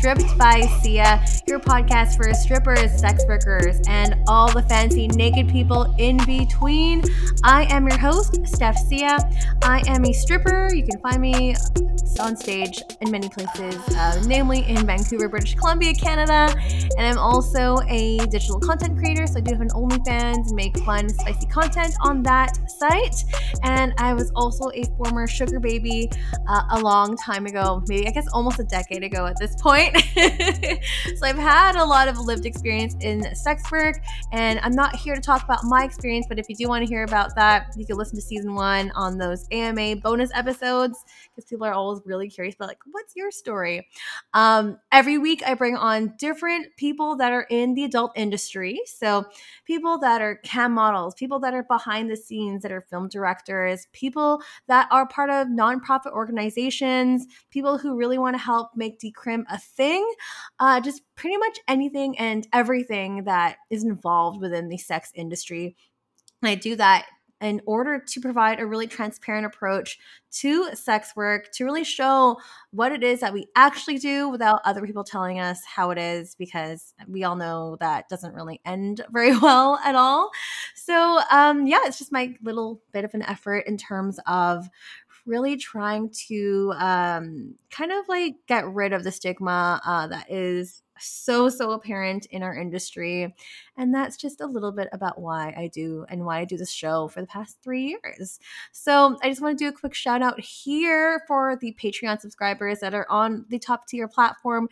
Stripped by Sia, your podcast for strippers, sex workers, and all the fancy naked people in between. I am your host, Steph Sia. I am a stripper. You can find me on stage in many places, uh, namely in Vancouver, British Columbia, Canada. And I'm also a digital content creator, so I do have an OnlyFans make fun, spicy content on that site. And I was also a former sugar baby uh, a long time ago, maybe I guess almost a decade ago at this point. so I've had a lot of lived experience in sex work, and I'm not here to talk about my experience, but if you do want to hear about that, you can listen to season one on those AMA bonus episodes because people are always really curious about like, what's your story? Um, every week I bring on different people that are in the adult industry. So people that are cam models, people that are behind the scenes, that are film directors, people that are part of nonprofit organizations, people who really want to help make decrim a thing, uh, just pretty much anything and everything that is involved within the sex industry. I do that in order to provide a really transparent approach to sex work, to really show what it is that we actually do without other people telling us how it is, because we all know that doesn't really end very well at all. So, um, yeah, it's just my little bit of an effort in terms of really trying to um, kind of like get rid of the stigma uh, that is so, so apparent in our industry. And that's just a little bit about why I do and why I do this show for the past three years. So I just want to do a quick shout out here for the Patreon subscribers that are on the top tier platform.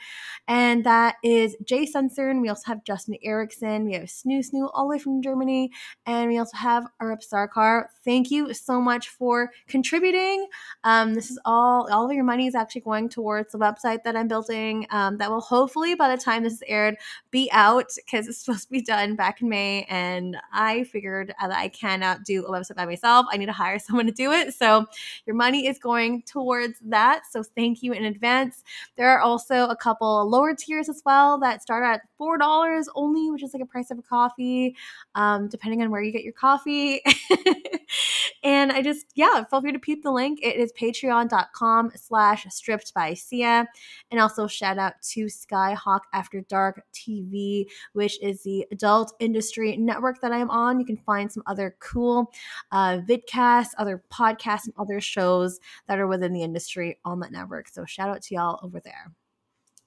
And that is Jay Sunsern. We also have Justin Erickson. We have Snoo Snoo all the way from Germany. And we also have Arab Sarkar. Thank you so much for contributing. Um, this is all, all of your money is actually going towards the website that I'm building um, that will hopefully by the time this is aired be out because it's supposed to be done back in May. And I figured that I cannot do a website by myself. I need to hire someone to do it. So your money is going towards that. So thank you in advance. There are also a couple lower tiers as well that start at $4 only, which is like a price of a coffee, um, depending on where you get your coffee. and I just, yeah, feel free to peep the link. It is patreon.com slash stripped by Sia. And also shout out to Skyhawk After Dark TV, which is the adult industry network that I am on. You can find some other cool uh, vidcasts, other podcasts, and other shows that are within the industry on that network. So shout out to y'all over there.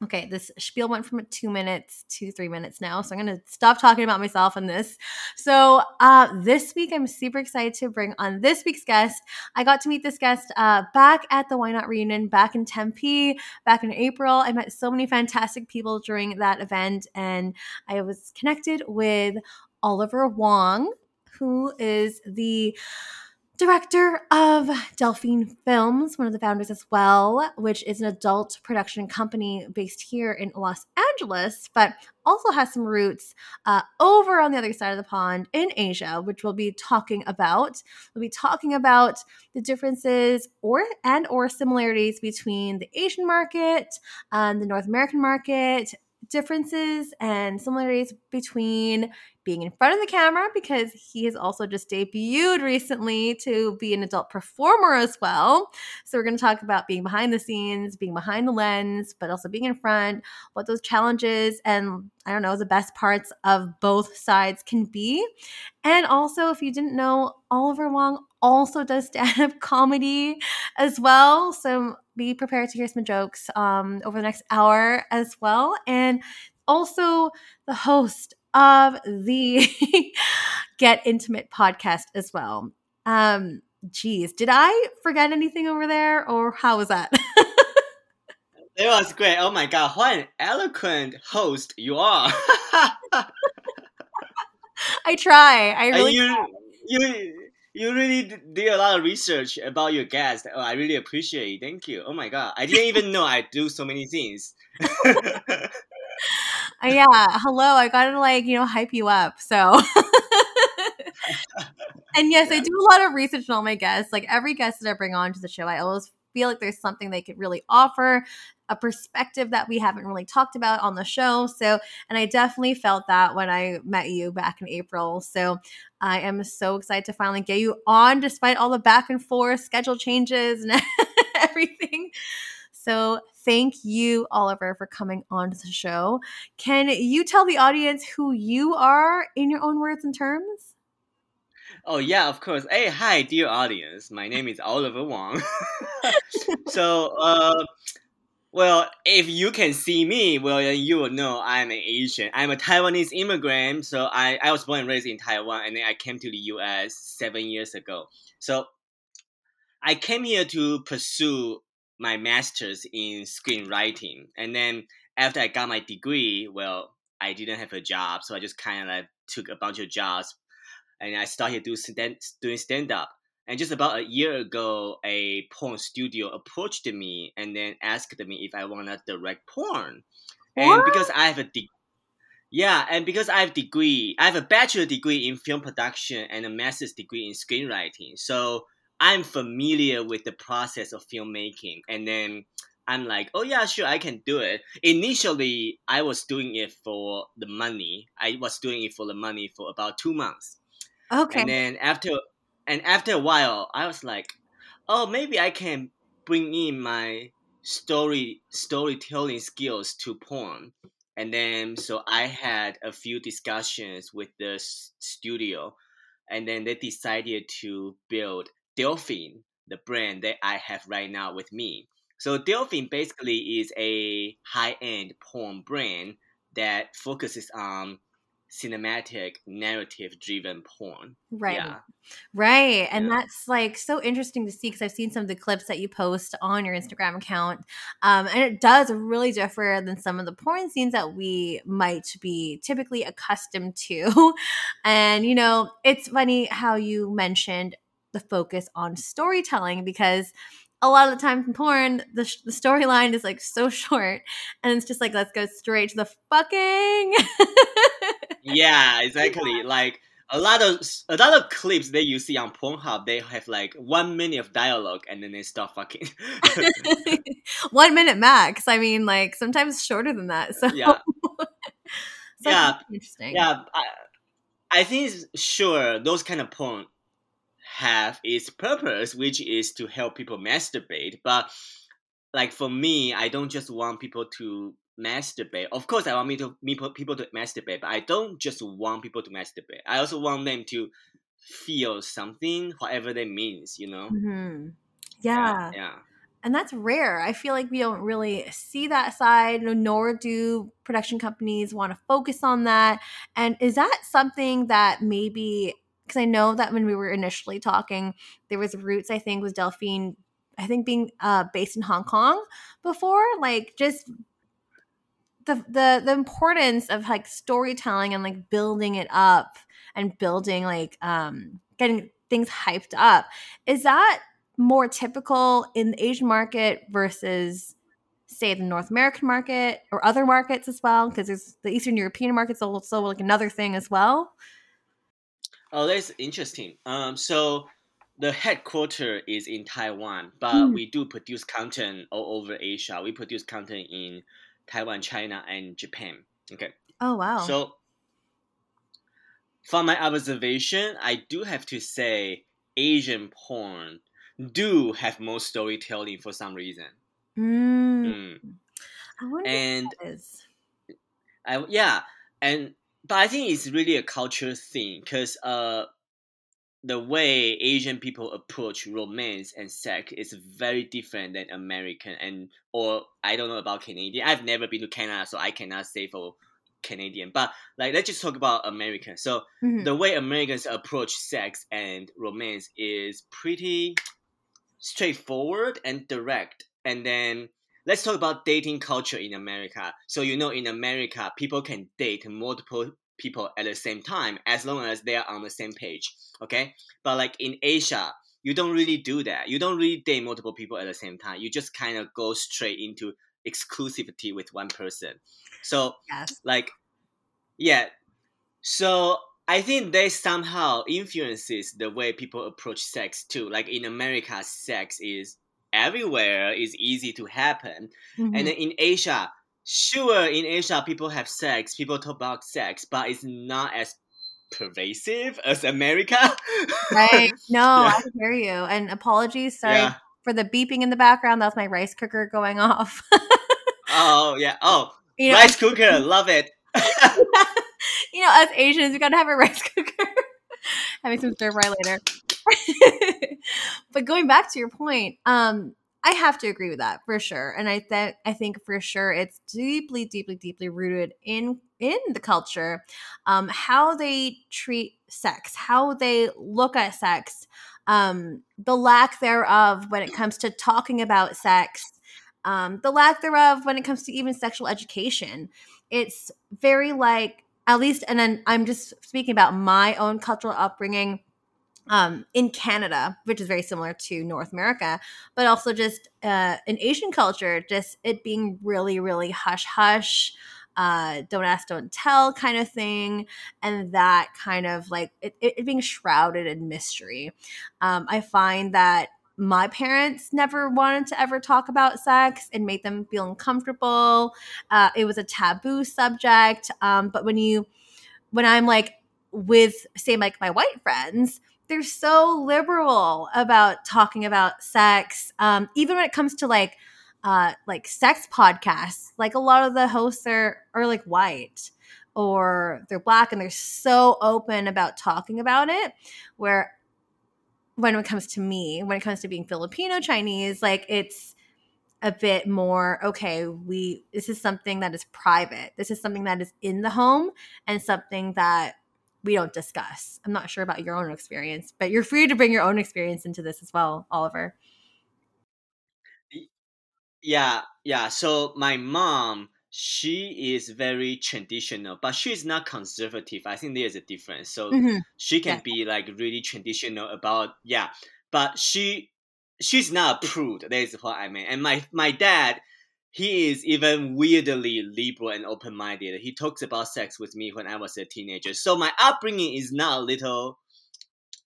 Okay, this spiel went from two minutes to three minutes now. So I'm to stop talking about myself in this. So uh, this week, I'm super excited to bring on this week's guest. I got to meet this guest uh, back at the Why Not reunion back in Tempe, back in April. I met so many fantastic people during that event, and I was connected with Oliver Wong, who is the director of Delphine Films, one of the founders as well, which is an adult production company based here in Los Angeles, but also has some roots uh, over on the other side of the pond in Asia, which we'll be talking about. We'll be talking about the differences or and or similarities between the Asian market, and the North American market, differences and similarities between being in front of the camera because he has also just debuted recently to be an adult performer as well. So we're going to talk about being behind the scenes, being behind the lens, but also being in front, what those challenges and I don't know, the best parts of both sides can be. And also, if you didn't know, Oliver Wong also does stand up comedy as well. So be prepared to hear some jokes um, over the next hour as well. And also, the host of the Get Intimate podcast as well. Um, geez, did I forget anything over there, or how was that? it was great. Oh my god, what an eloquent host you are! I try. I really. you, you you really did a lot of research about your guest. Oh, I really appreciate it. Thank you. Oh my god, I didn't even know I do so many things. Yeah, hello. I gotta like you know hype you up. So, and yes, I do a lot of research on all my guests. Like every guest that I bring on to the show, I always feel like there's something they could really offer, a perspective that we haven't really talked about on the show. So, and I definitely felt that when I met you back in April. So, I am so excited to finally get you on despite all the back and forth schedule changes and everything. So thank you, Oliver, for coming on to the show. Can you tell the audience who you are in your own words and terms? Oh yeah, of course. Hey, hi, dear audience. My name is Oliver Wang. so, uh, well, if you can see me, well, you will know I'm an Asian. I'm a Taiwanese immigrant. So I, I was born and raised in Taiwan, and then I came to the U.S. seven years ago. So I came here to pursue my master's in screenwriting. And then after I got my degree, well, I didn't have a job, so I just kind of like took a bunch of jobs, and I started do stand, doing stand up. And just about a year ago, a porn studio approached me and then asked me if I want to direct porn. And because I have a de- yeah, and because I have degree, I have a bachelor degree in film production and a master's degree in screenwriting. So I'm familiar with the process of filmmaking. And then I'm like, oh yeah, sure, I can do it. Initially, I was doing it for the money. I was doing it for the money for about two months. Okay. And then after and after a while, I was like, oh, maybe I can bring in my story storytelling skills to porn. And then so I had a few discussions with the studio, and then they decided to build Delphine, the brand that I have right now with me. So Delphine basically is a high-end porn brand that focuses on cinematic narrative driven porn. right. Yeah. Right. And Yeah. that's like so interesting to see because I've seen some of the clips that you post on your Instagram account. Um, and it does really differ than some of the porn scenes that we might be typically accustomed to. and, you know, it's funny how you mentioned the focus on storytelling because a lot of the time in porn, the, sh- the storyline is like so short and it's just like, let's go straight to the fucking. Yeah, exactly. Like a lot of a lot of clips that you see on Pornhub, they have like one minute of dialogue and then they start fucking. One minute max. I mean, like sometimes shorter than that. So, yeah, so Yeah, interesting. yeah. I, I think sure those kind of porn have its purpose, which is to help people masturbate. But like for me, I don't just want people to masturbate. Of course, I want me to me people to masturbate, but I don't just want people to masturbate. I also want them to feel something, whatever that means. You know. Mhm. Yeah. Yeah. And that's rare. I feel like we don't really see that side, nor do production companies want to focus on that. And is that something that maybe, because I know that when we were initially talking, there was roots, I think, was Delphine, I think being uh, based in Hong Kong before, like just the, the the importance of like storytelling and like building it up and building like um getting things hyped up is that more typical in the Asian market versus say the North American market or other markets as well because there's the Eastern European markets also like another thing as well. Oh, that's interesting. Um, so the headquarter is in Taiwan, but Hmm. we do produce content all over Asia. We produce content in Taiwan, China, and Japan. Okay. Oh wow. So, from my observation, I do have to say Asian porn do have more storytelling for some reason. Mm. Mm. I wonder And what that is. I, yeah, and but I think it's really a culture thing because uh, the way Asian people approach romance and sex is very different than American and or I don't know about Canadian. I've never been to Canada, so I cannot say for Canadian. But like, let's just talk about American. So Mhm. the way Americans approach sex and romance is pretty straightforward and direct. And then let's talk about dating culture in America. So you know, in America, people can date multiple people at the same time as long as they are on the same page. Okay, but like in Asia, you don't really do that. You don't really date multiple people at the same time. You just kind of go straight into exclusivity with one person. So yes. like yeah so i think they somehow influences the way people approach sex too like in america sex is everywhere is easy to happen Mhm. and then in asia sure in asia people have sex people talk about sex but it's not as pervasive as america right. No, Yeah. I hear you. And apologies. Sorry. yeah for the beeping in the background, that's my rice cooker going off. oh yeah. Oh, you know, rice cooker, love it. you know, us Asians, we gotta have a rice cooker. Having some stir fry later. but going back to your point, um, I have to agree with that for sure. And I think I think for sure it's deeply, deeply, deeply rooted in in the culture, um, how they treat sex, how they look at sex, um, the lack thereof when it comes to talking about sex, um, the lack thereof when it comes to even sexual education. It's very like at least, and then I'm just speaking about my own cultural upbringing um, in Canada, which is very similar to North America, but also just uh, in Asian culture, just it being really, really hush hush, uh, don't ask, don't tell kind of thing, and that kind of like it, it being shrouded in mystery. Um, I find that my parents never wanted to ever talk about sex and made them feel uncomfortable. Uh, it was a taboo subject. Um, but when you, when I'm like with, say, like my white friends, they're so liberal about talking about sex. Um, even when it comes to like uh, like sex podcasts, like a lot of the hosts are are like white or they're black and they're so open about talking about it. Where when it comes to me, when it comes to being Filipino Chinese, like it's a bit more okay we this is something that is private this is something that is in the home and something that we don't discuss. I'm not sure about your own experience, but you're free to bring your own experience into this as well, Oliver. Yeah, yeah. So my mom, she is very traditional, but she's not conservative. I think there's a difference. So mm-hmm. she can yeah. be like really traditional about yeah, but she she's not a prude. That is what I mean. And my my dad, he is even weirdly liberal and open minded. He talks about sex with me when I was a teenager. So my upbringing is not a little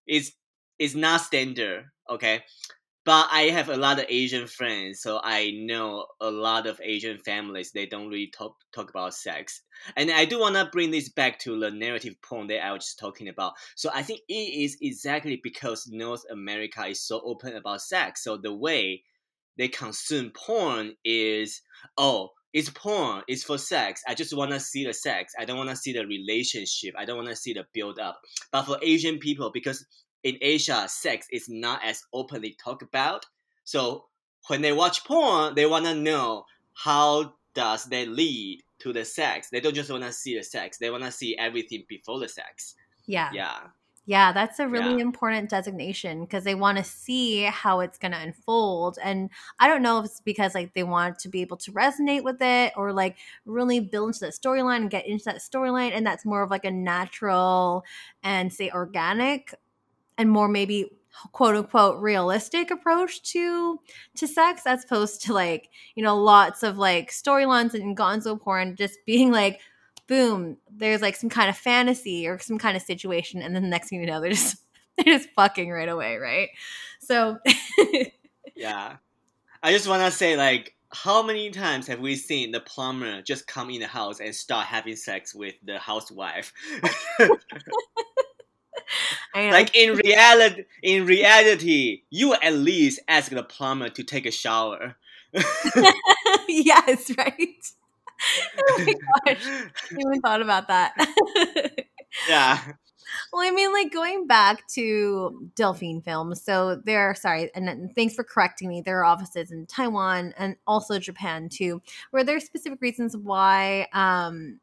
is is not standard, okay? But I have a lot of Asian friends, so I know a lot of Asian families they don't really talk talk about sex. And I do wanna bring this back to the narrative point that I was just talking about. So I think it is exactly because North America is so open about sex. So the way they consume porn is oh it's porn it's for sex. I just want to see the sex. I don't want to see the relationship. I don't want to see the build up. But for asian people because in asia sex is not as openly talked about. So when they watch porn they want to know how does they lead to the sex. They don't just want to see the sex. They want to see everything before the sex. Yeah. Yeah yeah, that's a really yeah. important designation because they want to see how it's going to unfold. And I don't know if it's because like they want to be able to resonate with it or like really build into that storyline and get into that storyline. And that's more of like a natural and say organic and more maybe quote unquote realistic approach to to sex as opposed to like you know lots of like storylines and gonzo porn just being like boom, there's like some kind of fantasy or some kind of situation, and then the next thing you know, they're just they're just fucking right away, right? So Yeah. I just wanna say like how many times have we seen the plumber just come in the house and start having sex with the housewife? like in reality in reality you at least ask the plumber to take a shower yes right oh my gosh. I even thought about that. yeah. Well, I mean, like going back to Delphine Films. So there, sorry, and thanks for correcting me. There are offices in Taiwan and also Japan too. Were there specific reasons why? Um,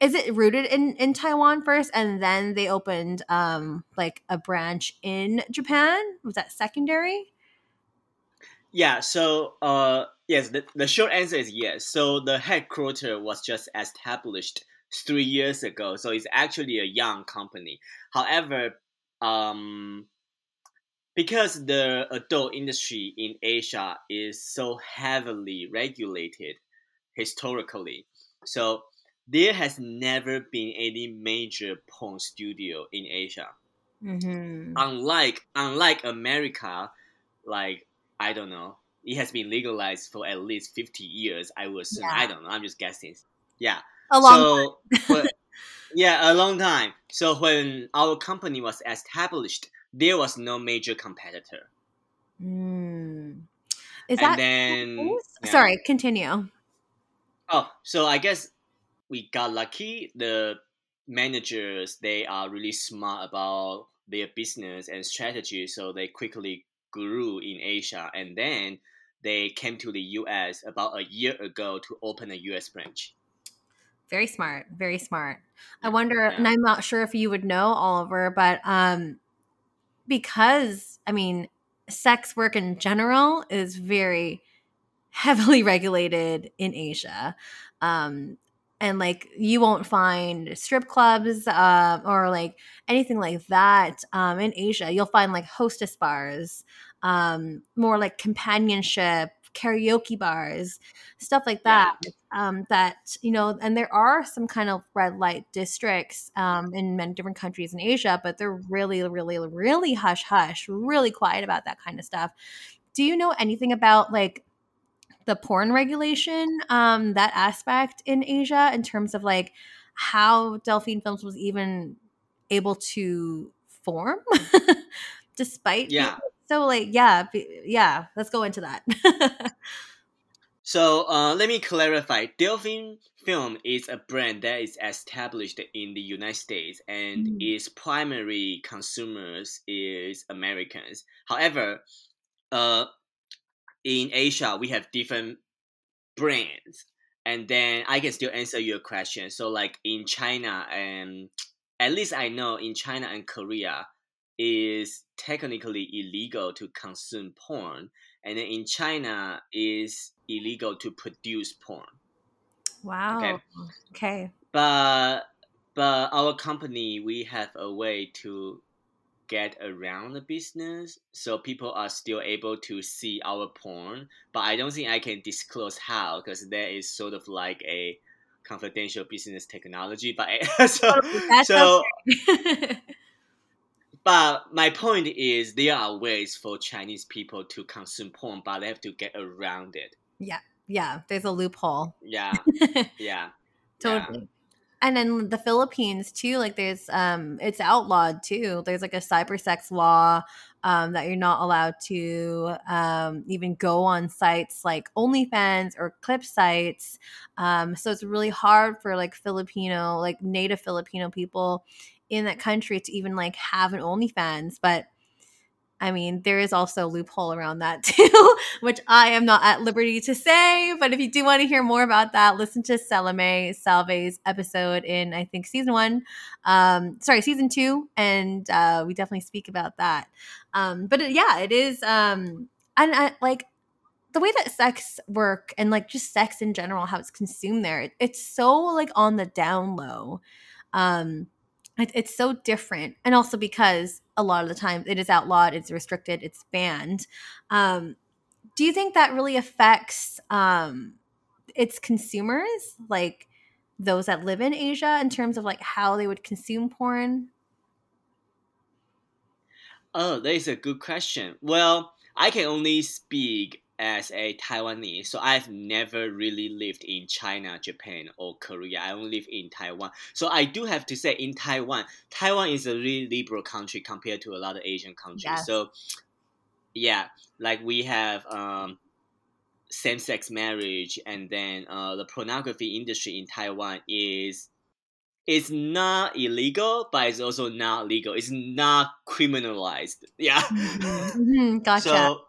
is it rooted in in Taiwan first, and then they opened um like a branch in Japan? Was that secondary? Yeah. So, uh, Yes, the, the short answer is yes. So the headquarters was just established three years ago, so it's actually a young company. However, um, because the adult industry in Asia is so heavily regulated historically, so there has never been any major porn studio in Asia. Mm-hmm. Unlike unlike America, like I don't know, it has been legalized for at least 50 years i would assume yeah. i don't know i'm just guessing yeah a long so, time. yeah a long time so when our company was established there was no major competitor mm. Is and that then yeah. sorry? Continue. Oh, so I guess we got lucky. The managers they are really smart about their business and strategy, so they quickly grew in Asia, and then they came to the US about a year ago to open a US branch. Very smart, very smart. I wonder, Yeah. and I'm not sure if you would know, Oliver, but um, because I mean, sex work in general is very heavily regulated in Asia. Um, and like you won't find strip clubs uh, or like anything like that um, in Asia. You'll find like hostess bars, um, more like companionship, karaoke bars, stuff like Yeah. that. Um, that you know, and there are some kind of red light districts um, in many different countries in Asia, but they're really, really, really hush hush, really quiet about that kind of stuff. Do you know anything about like the porn regulation, um, that aspect in Asia in terms of like how Delphine Films was even able to form despite Yeah. So like yeah yeah let's go into that So uh, let me clarify. Delphine Film is a brand that is established in the United States, and Mm. its primary consumers is Americans. However, uh, in Asia we have different brands, and then I can still answer your question. So like in China, and at least I know in China and Korea is technically illegal to consume porn, and then in China is illegal to produce porn. wow Okay. okay But but our company we have a way to get around the business so people are still able to see our porn but i don't think i can disclose how because that is sort of like a confidential business technology but so, oh, That's so okay. but my point is there are ways for chinese people to consume porn but they have to get around it. Yeah yeah. there's a loophole. Yeah yeah totally. and then the philippines too like there's um it's outlawed too. There's like a cyber sex law um, that you're not allowed to um, even go on sites like onlyfans or clip sites. Um, so it's really hard for like filipino like native filipino people in that country to even like have an onlyfans but I mean, there is also a loophole around that too, which I am not at liberty to say. But if you do want to hear more about that, listen to Salome Salve's episode in, I think, season one. Um, sorry, season two. And uh, we definitely speak about that. Um, but it, yeah, it is. Um, and I, like, the way that sex work and like just sex in general, how it's consumed there, it, it's so like on the down low. Um, it, it's so different and also because a lot of the time it is outlawed it's restricted it's banned um, do you think that really affects um, its consumers like those that live in asia in terms of like how they would consume porn Oh, that is a good question. Well, I can only speak as a Taiwanese, so I've never really lived in China, Japan, or Korea. I only live in Taiwan. So I do have to say, in Taiwan, Taiwan is a really liberal country compared to a lot of Asian countries. Yes. So, yeah, like we have um, same-sex marriage, and then uh, the pornography industry in Taiwan is it's not illegal, but it's also not legal. It's not criminalized. Yeah. Mhm, gotcha So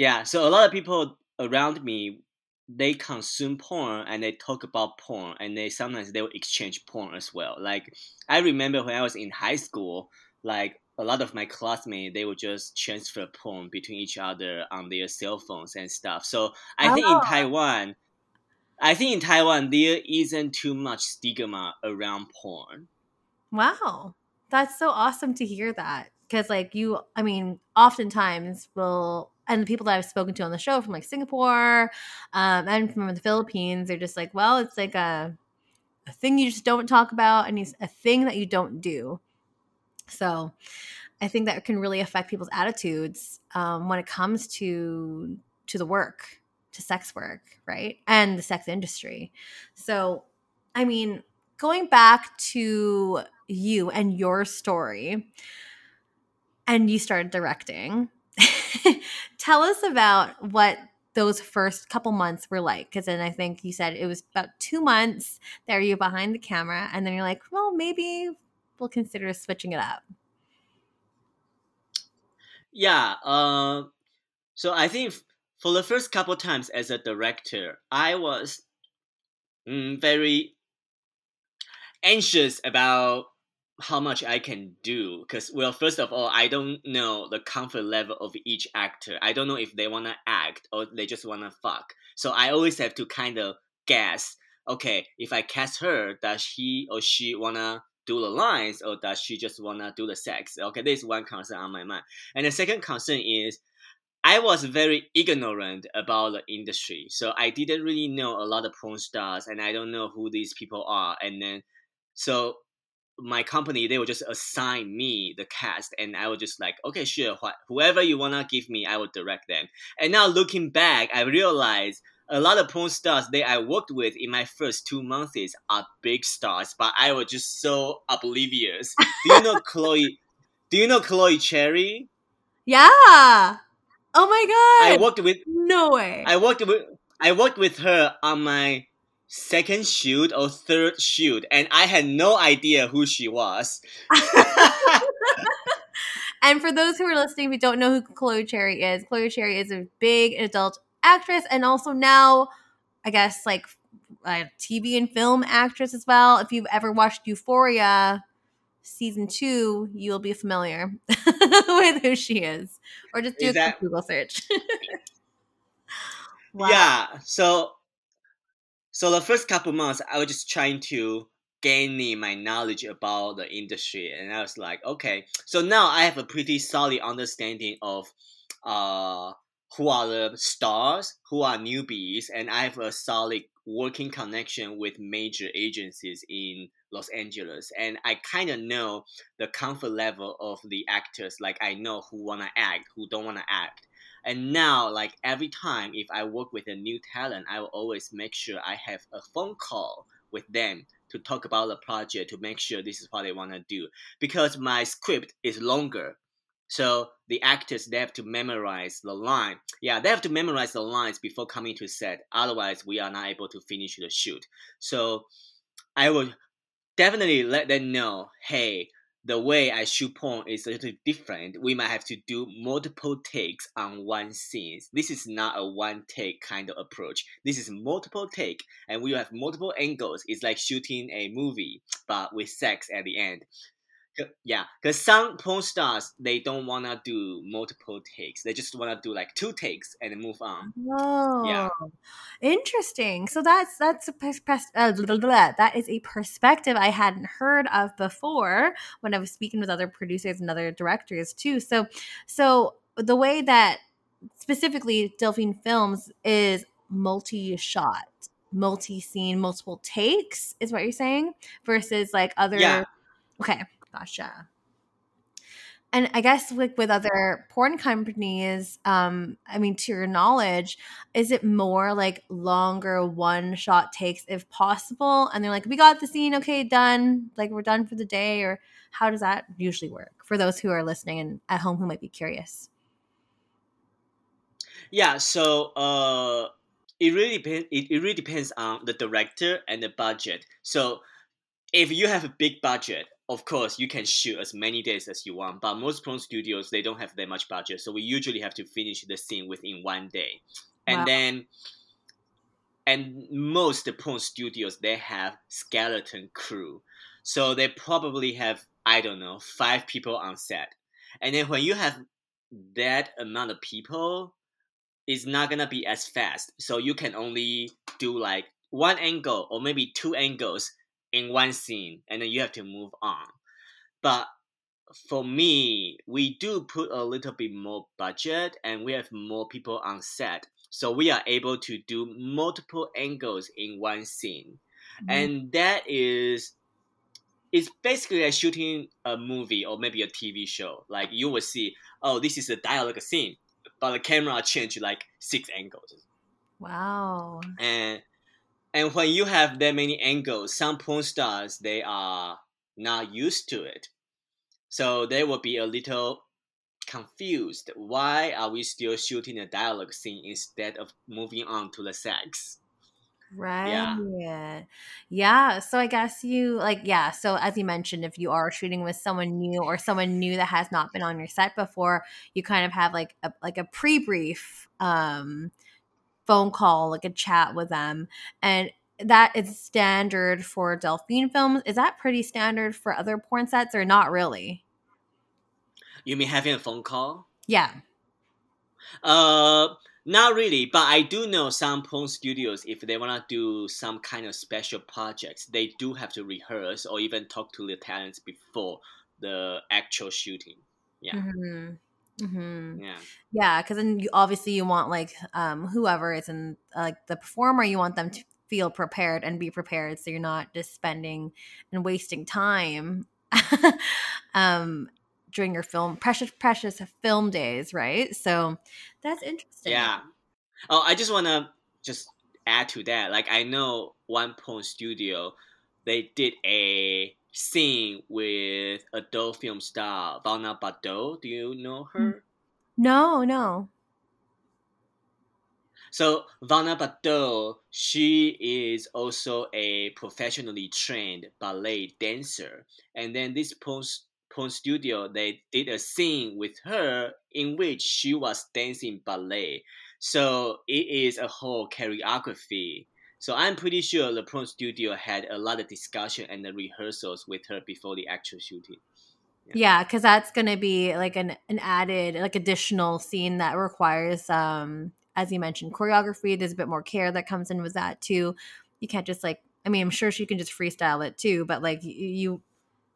yeah, so a lot of people around me they consume porn and they talk about porn and they sometimes they will exchange porn as well. Like I remember when I was in high school, like a lot of my classmates they would just transfer porn between each other on their cell phones and stuff. So I think in Oh. Taiwan I think in Taiwan there isn't too much stigma around porn. Wow. That's so awesome to hear that. Because, like, you, I mean, oftentimes will, and the people that I've spoken to on the show from like Singapore um, and from the Philippines, they're just like, well, it's like a, a thing you just don't talk about and it's a thing that you don't do. So I think that can really affect people's attitudes um, when it comes to to the work, to sex work, right, and the sex industry. So, I mean, going back to you and your story, and you started directing. tell us about what those first couple months were like because then i think you said it was about two months there you behind the camera and then you're like well maybe we'll consider switching it up. Yeah uh, so i think for the first couple times as a director i was mm, very anxious about how much I can do because well first of all I don't know the comfort level of each actor. I don't know if they wanna act or they just wanna fuck. So I always have to kind of guess. Okay, if I cast her, does he or she wanna do the lines or does she just wanna do the sex? Okay, this is one concern on my mind. And the second concern is I was very ignorant about the industry, so I didn't really know a lot of porn stars, and I don't know who these people are. And then, so my company they will just assign me the cast and i will just like okay sure wh- whoever you wanna give me i will direct them. And now looking back i realize a lot of porn stars that i worked with in my first two months are big stars but i was just so oblivious. Do you know chloe do you know chloe cherry? Yeah! Oh my god! i worked with no way. I worked with i worked with her on my second shoot or third shoot, and I had no idea who she was. and for those who are listening who don't know who Chloe Cherry is, Chloe Cherry is a big adult actress and also now, I guess, like a TV and film actress as well. If you've ever watched Euphoria season two, you'll be familiar with who she is, or just do a Google search. wow. Yeah. So so the first couple months, I was just trying to gaining my knowledge about the industry, and I was like, okay, so now I have a pretty solid understanding of uh who are the stars, who are newbies, and I have a solid working connection with major agencies in Los Angeles, and I kind of know the comfort level of the actors. Like I know who wanna act, who don't wanna act, and now, like every time if I work with a new talent, I will always make sure I have a phone call with them to talk about the project to make sure this is what they want to do. Because my script is longer. So the actors they have to memorize the line. Yeah, they have to memorize the lines before coming to set. Otherwise, we are not able to finish the shoot. So I will definitely let them know, hey, the way I shoot porn is a little different. We might have to do multiple takes on one scene. This is not a one take kind of approach. This is multiple take, and we have multiple angles. It's like shooting a movie, but with sex at the end yeah, because some porn stars they don't wanna do multiple takes. They just wanna do like two takes and move on. Oh, yeah, interesting. So that's that's a pers- uh, that is a perspective I hadn't heard of before when I was speaking with other producers and other directors too. So, so the way that specifically Delphine Films is multi-shot, multi-scene, multiple takes is what you're saying versus like other. Yeah. Okay, Gotcha. And I guess with with other porn companies, um, I mean, to your knowledge, is it more like longer one shot takes if possible? And they're like, we got the scene, okay, done. Like we're done for the day, or how does that usually work for those who are listening and at home who might be curious? Yeah, so uh, it really depends. It, it really depends on the director and the budget. So if you have a big budget, of course you can shoot as many days as you want but most porn studios they don't have that much budget so we usually have to finish the scene within one day. And wow. then and most porn studios they have skeleton crew. So they probably have i don't know five people on set. And then when you have that amount of people it's not gonna be as fast. So you can only do like one angle or maybe two angles in one scene and then you have to move on. But for me, we do put a little bit more budget and we have more people on set. So we are able to do multiple angles in one scene. Mm-hmm. And that is it's basically like shooting a movie or maybe a TV show. Like you will see, oh, this is a dialogue scene, but the camera change like six angles. Wow. And and when you have that many angles, some porn stars they are not used to it, so they will be a little confused. Why are we still shooting a dialogue scene instead of moving on to the sex? Right. Yeah. Yeah. So I guess you like, yeah. So as you mentioned, if you are shooting with someone new or someone new that has not been on your set before, you kind of have like a like a pre-brief um phone call, like a chat with them. And that is standard for Delphine films. Is that pretty standard for other porn sets or not really? You mean having a phone call? Yeah. Uh, not really, but I do know some porn studios, if they want to do some kind of special projects, they do have to rehearse or even talk to the talents before the actual shooting. Yeah. Mm-hmm. Mm-hmm. Yeah. Yeah, because then you obviously you want like um whoever is in like the performer, you want them to feel prepared and be prepared, so you're not just spending and wasting time um during your film precious precious film days, right? So that's interesting. Yeah. Oh, I just want to just add to that. Like I know one point studio, they did a scene with adult film star Vanna Bardot. Do you know her? Mm. No, no. So Vanna Bardot, she is also a professionally trained ballet dancer, and then this porn porn studio they did a scene with her in which she was dancing ballet. So it is a whole choreography. So I'm pretty sure porn studio had a lot of discussion and the rehearsals with her before the actual shooting. Yeah, because that's gonna be like an an added like additional scene that requires um as you mentioned choreography. There's a bit more care that comes in with that too. You can't just like I mean I'm sure she can just freestyle it too, but like you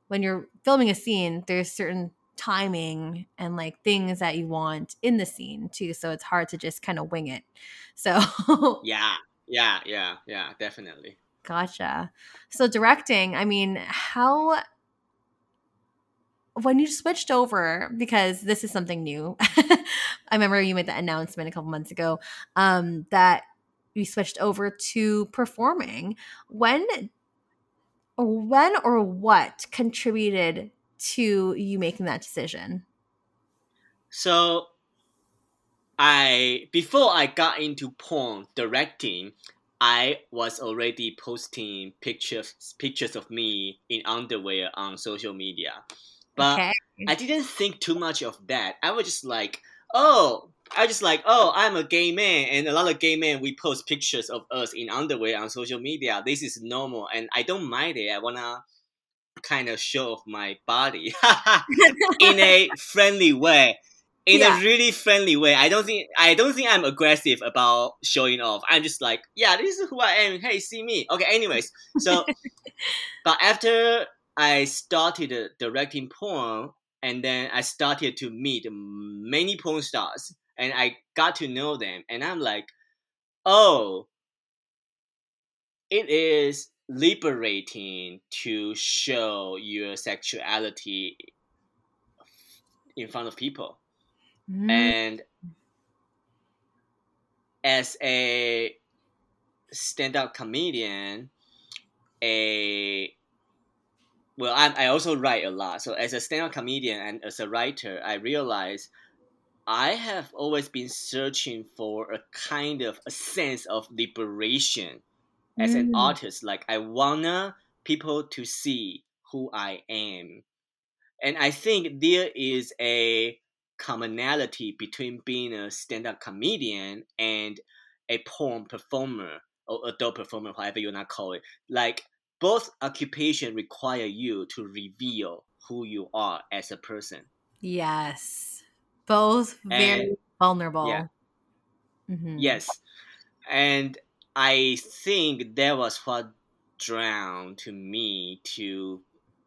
when you're filming a scene, there's certain timing and like things that you want in the scene too. So it's hard to just kind of wing it. So yeah, yeah, yeah, yeah, definitely. Gotcha. So directing, I mean, how when you switched over because this is something new i remember you made the announcement a couple months ago um, that you switched over to performing when when or what contributed to you making that decision so i before i got into porn directing I was already posting pictures pictures of me in underwear on social media. But okay. I didn't think too much of that. I was just like, oh, I just like, oh, I'm a gay man, and a lot of gay men we post pictures of us in underwear on social media. This is normal, and I don't mind it. I wanna kind of show off my body in a friendly way in yeah. a really friendly way. I don't think I don't think I'm aggressive about showing off. I'm just like, yeah, this is who I am. Hey, see me. Okay, anyways. So but after I started directing porn, and then I started to meet many porn stars, and I got to know them, and I'm like, oh, it is liberating to show your sexuality in front of people. Mm. And as a stand-up comedian, a well, I, I also write a lot. So as a stand-up comedian and as a writer, I realize I have always been searching for a kind of a sense of liberation as mm. an artist. Like I wanna people to see who I am, and I think there is a commonality between being a stand-up comedian and a porn performer or adult performer, whatever you wanna call it. Like both occupation require you to reveal who you are as a person. Yes. Both very and, vulnerable. Yeah. Mm-hmm. Yes. And I think that was what drowned to me to,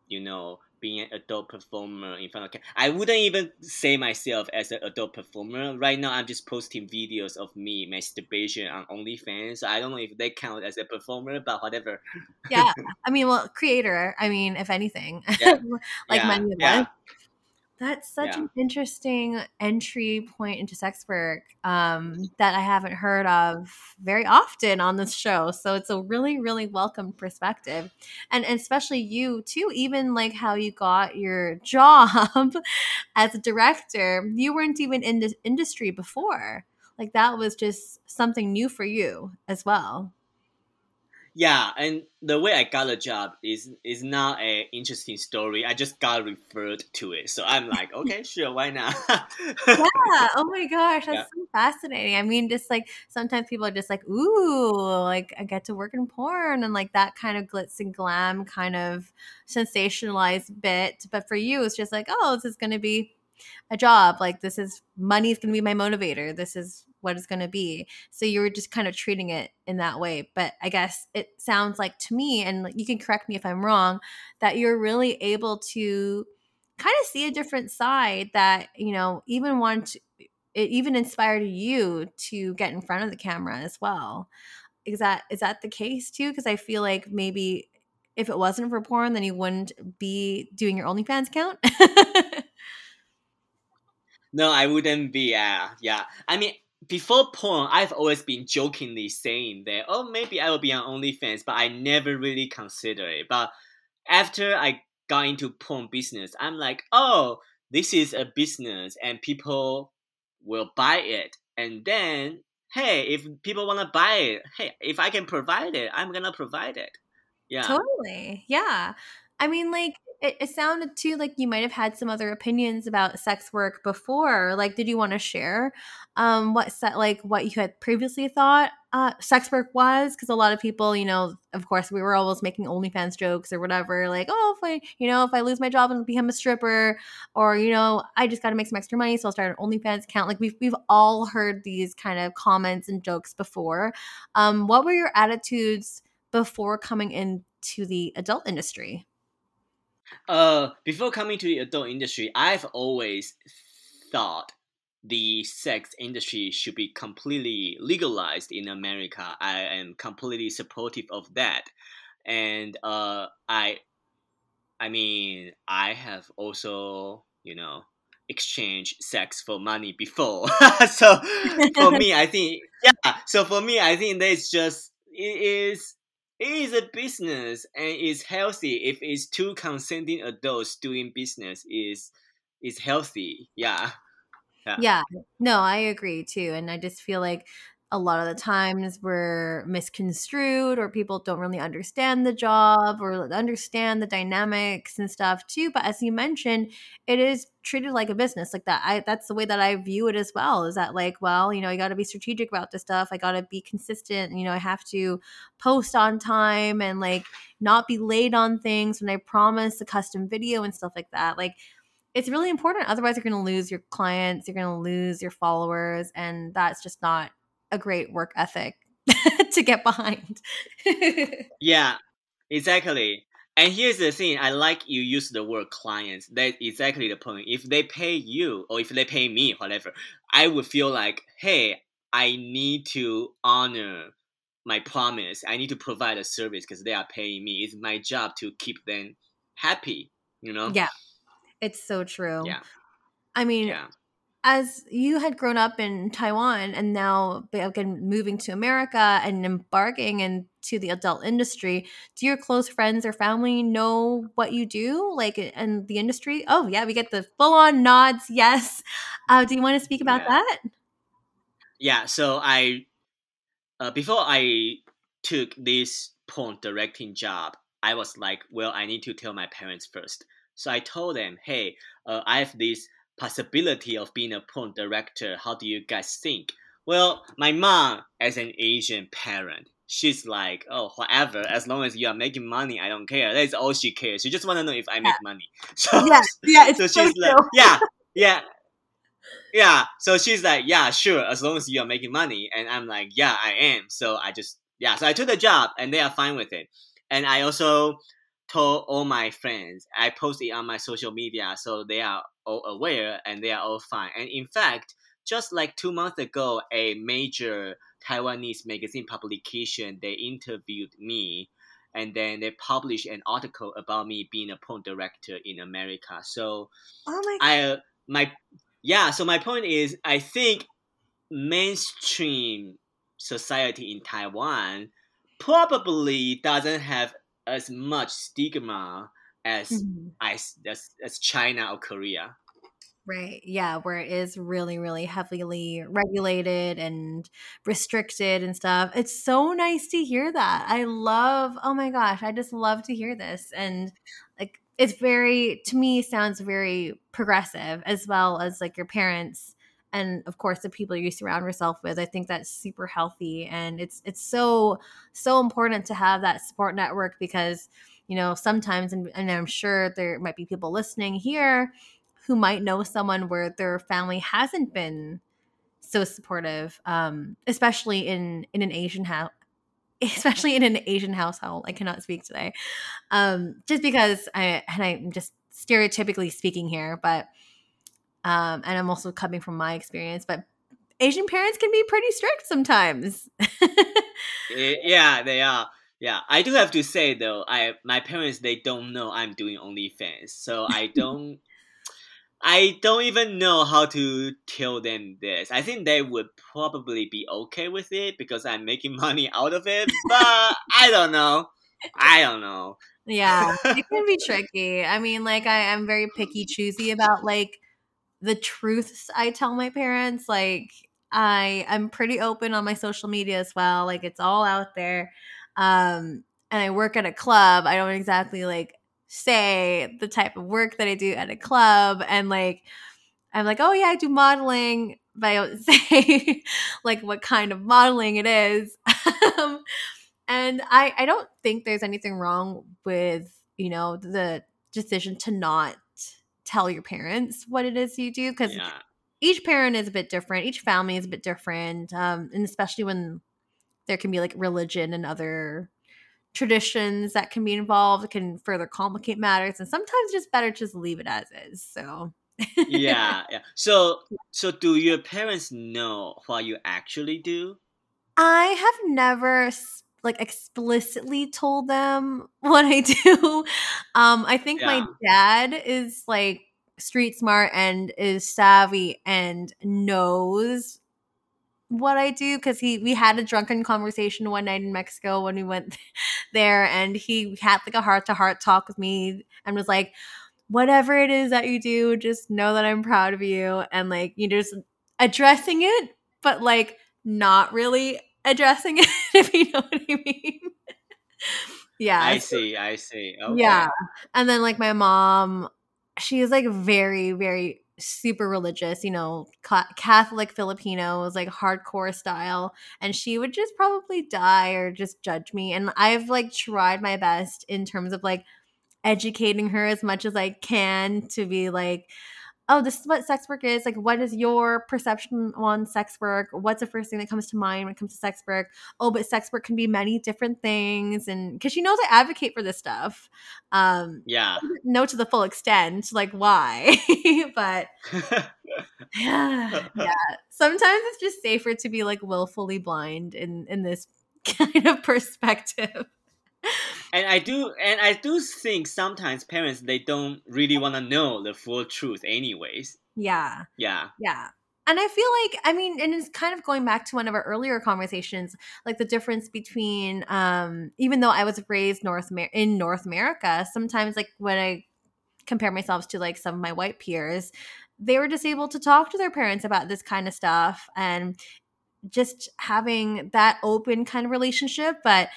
you know, being an adult performer in front of camera. I wouldn't even say myself as an adult performer. Right now, I'm just posting videos of me masturbation on OnlyFans. I don't know if they count as a performer, but whatever. yeah, I mean, well, creator. I mean, if anything, yeah. like yeah. many of yeah. That's such Yeah. an interesting entry point into sex work um, that I haven't heard of very often on this show. So it's a really, really welcome perspective, and, and especially you too. Even like how you got your job as a director, you weren't even in this industry before. Like that was just something new for you as well. Yeah, and the way I got a job is is not an interesting story. I just got referred to it, so I'm like, okay, sure, why not? yeah. Oh my gosh, that's Yeah. so fascinating. I mean, just like sometimes people are just like, ooh, like I get to work in porn and like that kind of glitz and glam kind of sensationalized bit. But for you, it's just like, oh, this is going to be a job. Like this is money is going to be my motivator. This is what it's going to be. So you were just kind of treating it in that way. But I guess it sounds like to me, and you can correct me if I'm wrong, that you're really able to kind of see a different side that you know even want it even inspired you to get in front of the camera as well is that is that the case too because i feel like maybe if it wasn't for porn then you wouldn't be doing your onlyfans account no, I wouldn't be. Yeah, yeah. I mean, before porn, I've always been jokingly saying that, oh, maybe I will be on OnlyFans, but I never really consider it. But after I got into porn business, I'm like, oh, this is a business, and people will buy it, and then. Hey, if people want to buy it, hey, if I can provide it, I'm gonna provide it. Yeah. totally yeah i mean like it, it sounded too like you might have had some other opinions about sex work before like did you want to share um what set like what you had previously thought uh sex work was? Because a lot of people you know of course we were always making onlyfans jokes or whatever like oh if i you know if i lose my job and become a stripper or you know i just got to make some extra money so i'll start an onlyfans account like we've, we've all heard these kind of comments and jokes before. Um what were your attitudes before coming into the adult industry Uh, before coming to the adult industry, I've always thought the sex industry should be completely legalized in America. I am completely supportive of that, and uh, I, I mean, I have also, you know, exchanged sex for money before. so for me, I think, yeah. So for me, I think that's just it is it is a business and it's healthy if it's two consenting adults doing business is is healthy. Yeah. Yeah. No i agree too and i just feel like a lot of the times we're misconstrued or people don't really understand the job or understand the dynamics and stuff too but as you mentioned it is treated like a business like that i that's the way that i view it as well is that like well you know you got to be strategic about this stuff i got to be consistent you know i have to post on time and like not be late on things when i promise a custom video and stuff like that like it's really important otherwise you're going to lose your clients you're going to lose your followers and that's just not a great work ethic to get behind. yeah exactly. And here's the thing i like you use the word clients that's exactly the point. If they pay you or if they pay me whatever i would feel like hey i need to honor my promise. I need to provide a service because they are paying me. It's my job to keep them happy you know? Yeah, it's so true. yeah. I mean, yeah as you had grown up in Taiwan and now again moving to America and embarking into the adult industry, do your close friends or family know what you do, like in the industry? Oh yeah, we get the full on nods. Yes. Uh, do you want to speak about Yeah. that? yeah so i uh, before i took this porn directing job i was like well i need to tell my parents first so i told them hey uh, i have this possibility of being a porn director how do you guys think well my mom as an asian parent she's like oh whatever as long as you are making money i don't care that's all she cares she just want to know if i make money so Yeah, yeah, it's so so she's like, yeah, yeah, yeah. So she's like, yeah, sure, as long as you are making money. And I'm like, yeah, I am. So I just, yeah. So I took the job, and they are fine with it. And I also told all my friends. I posted on my social media, so they are all aware and they are all fine. And in fact, just like two months ago, a major Taiwanese magazine publication they interviewed me and then they published an article about me being a porn director in America. So, oh my, I uh, my yeah. So my point is, I think mainstream society in Taiwan probably doesn't have as much stigma as mm-hmm. as, as as China or Korea. Right. Yeah, where it is really, really heavily regulated and restricted and stuff. It's so nice to hear that. I love, oh my gosh, I just love to hear this. And like, it's very, to me, sounds very progressive as well as like your parents and of course the people you surround yourself with. I think that's super healthy and it's it's so so important to have that support network because you know sometimes and, and i'm sure there might be people listening here who might know someone where their family hasn't been so supportive um, especially in in an asian house especially in an asian household. I cannot speak today um, just because i and i'm just stereotypically speaking here but um, and i'm also coming from my experience but asian parents can be pretty strict sometimes yeah they are yeah, I do have to say though, I my parents they don't know I'm doing OnlyFans, so I don't I don't even know how to tell them this. I think they would probably be okay with it because I'm making money out of it, but I don't know. I don't know. Yeah, it can be tricky. I mean, like I am very picky choosy about like the truths I tell my parents. Like I I'm pretty open on my social media as well. Like it's all out there. Um and I work at a club. I don't exactly like say the type of work that I do at a club and like I'm like, oh yeah, I do modeling, but I don't say like what kind of modeling it is. um, and I, I don't think there's anything wrong with, you know, the decision to not tell your parents what it is you do because yeah. each parent is a bit different, each family is a bit different. Um, and especially when there can be like religion and other traditions that can be involved can further complicate matters and sometimes just better just leave it as is so yeah yeah so so do your parents know what you actually do i have never like explicitly told them what i do um i think yeah. my dad is like street smart and is savvy and knows what I do because he we had a drunken conversation one night in Mexico when we went there and he had like a heart to heart talk with me and was like whatever it is that you do just know that I'm proud of you and like you just addressing it but like not really addressing it if you know what I mean. yeah. I see, I see. Okay. Yeah. And then like my mom she is like very very super religious, you know, Catholic Filipinos, like hardcore style. And she would just probably die or just judge me. And I've like tried my best in terms of like educating her as much as I can to be like, oh, this is what sex work is. Like, what is your perception on sex work? What's the first thing that comes to mind when it comes to sex work? Oh, but sex work can be many different things. And because she knows I advocate for this stuff. Um, yeah. No, to the full extent, like why. but yeah, yeah. Sometimes it's just safer to be like willfully blind in in this kind of perspective and I do and I do think sometimes parents they don't really want to know the full truth anyways. Yeah. Yeah. Yeah. And I feel like I mean and it's kind of going back to one of our earlier conversations like the difference between um even though I was raised North Amer- in North America sometimes like when I compare myself to like some of my white peers they were just able to talk to their parents about this kind of stuff and just having that open kind of relationship but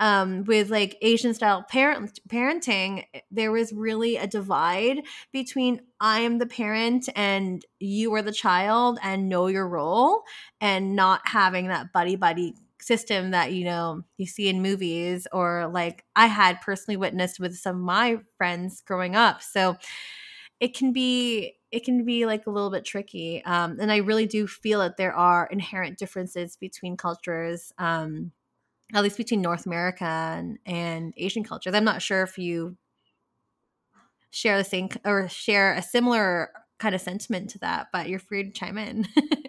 um, with like Asian style parent parenting, there was really a divide between I am the parent and you are the child and know your role, and not having that buddy buddy system that you know you see in movies or like I had personally witnessed with some of my friends growing up. So it can be it can be like a little bit tricky, um, and I really do feel that there are inherent differences between cultures. Um, at least between North America and, and Asian cultures. I'm not sure if you share the same or share a similar kind of sentiment to that, but you're free to chime in.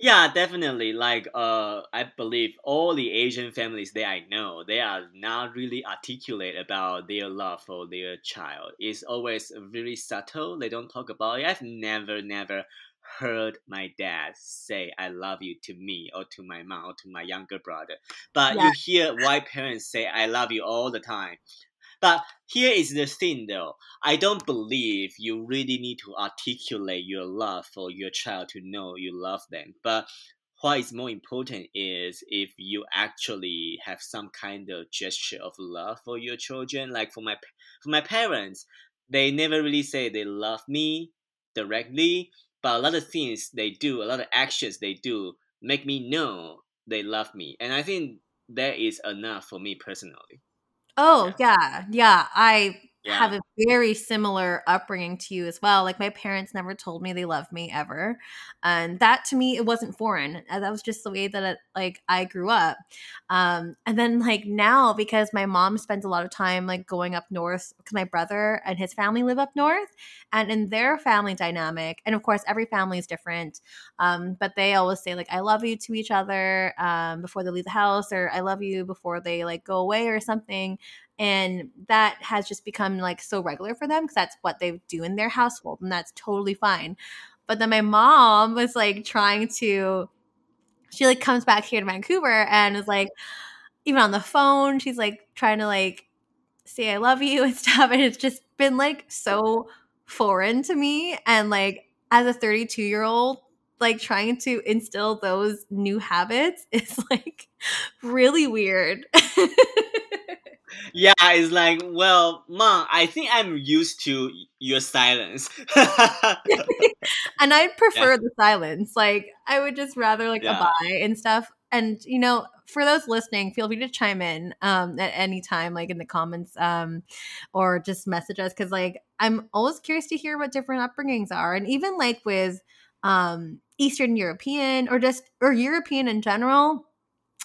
Yeah, definitely. Like, uh, I believe all the Asian families that I know, they are not really articulate about their love for their child. It's always very subtle. They don't talk about it. I've never, never heard my dad say "I love you" to me or to my mom or to my younger brother. But Yeah. you hear white parents say "I love you" all the time. But here is the thing though. I don't believe you really need to articulate your love for your child to know you love them. But what is more important is if you actually have some kind of gesture of love for your children. Like for my for my parents, they never really say they love me directly, but a lot of things they do, a lot of actions they do, make me know they love me, and I think that is enough for me personally. Oh, yeah. Yeah. I Yeah. have a very similar upbringing to you as well. Like my parents never told me they loved me ever. And that to me it wasn't foreign. That was just the way that it, like I grew up. Um and then like now because my mom spends a lot of time like going up north because my brother and his family live up north and in their family dynamic and of course every family is different um but they always say like I love you to each other um before they leave the house or I love you before they like go away or something and that has just become like so regular for them because that's what they do in their household and that's totally fine. But then my mom was like trying to she like comes back here to vancouver and is like even on the phone she's like trying to like say i love you and stuff and it's just been like so foreign to me and like as a 32 year old like trying to instill those new habits is like really weird Yeah, it's like, well, mom, I think I'm used to your silence. and I prefer the silence. Like I would just rather like Yeah. abide and stuff. And you know, for those listening, feel free to chime in um, at any time, like in the comments, um, or just message us because like I'm always curious to hear what different upbringings are, and even like with um, Eastern European or just or European in general.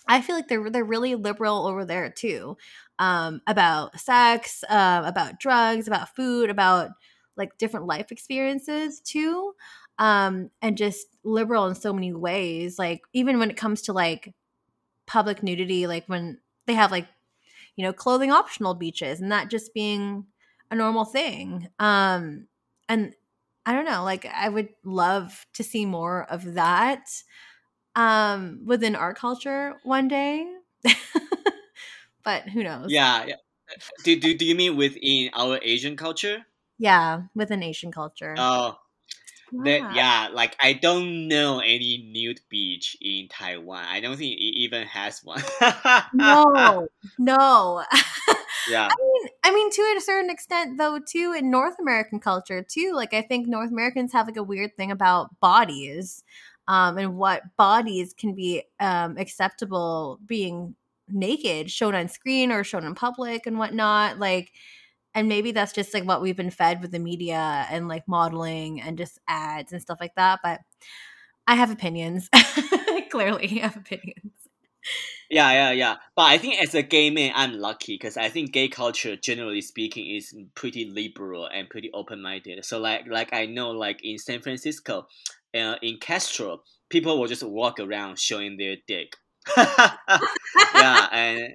I feel like they're they're really liberal over there too, um, about sex, uh, about drugs, about food, about like different life experiences too, um, and just liberal in so many ways. Like even when it comes to like public nudity, like when they have like you know clothing optional beaches and that just being a normal thing. Um, and I don't know, like I would love to see more of that um within our culture one day but who knows yeah. yeah. Do, do, do you mean within our Asian culture? yeah within asian culture Oh, that Yeah. yeah. Like I don't know any nude beach in Taiwan. I don't think it even has one. no no Yeah. I mean, I mean, to a certain extent, though, too, in North American culture, too. Like, I think North Americans have like a weird thing about bodies, um, and what bodies can be um, acceptable being naked, shown on screen or shown in public and whatnot. Like, and maybe that's just like what we've been fed with the media and like modeling and just ads and stuff like that. But I have opinions. Clearly, I have opinions. Yeah, yeah, yeah. But I think as a gay man, I'm lucky because I think gay culture, generally speaking, is pretty liberal and pretty open minded. So like, like I know, like in San Francisco, uh, in Castro, people will just walk around showing their dick. yeah, and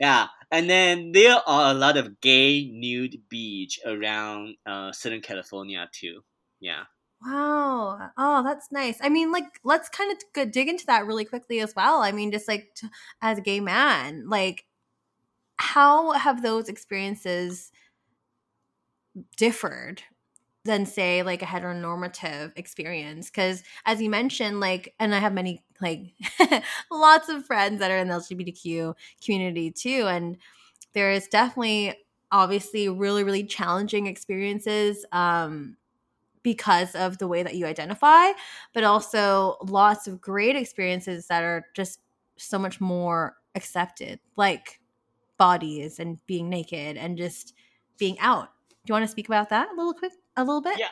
yeah, and then there are a lot of gay nude beach around uh, Southern California too. Yeah. Wow. Oh, that's nice. I mean, like, let's kind of dig into that really quickly as well. I mean, just like t- as a gay man, like, how have those experiences differed than, say, like a heteronormative experience? Because as you mentioned, like, and I have many, like, lots of friends that are in the LGBTQ community too. And there is definitely, obviously, really, really challenging experiences. Um, because of the way that you identify, but also lots of great experiences that are just so much more accepted, like bodies and being naked and just being out. Do you want to speak about that a little quick, a little bit? Yeah.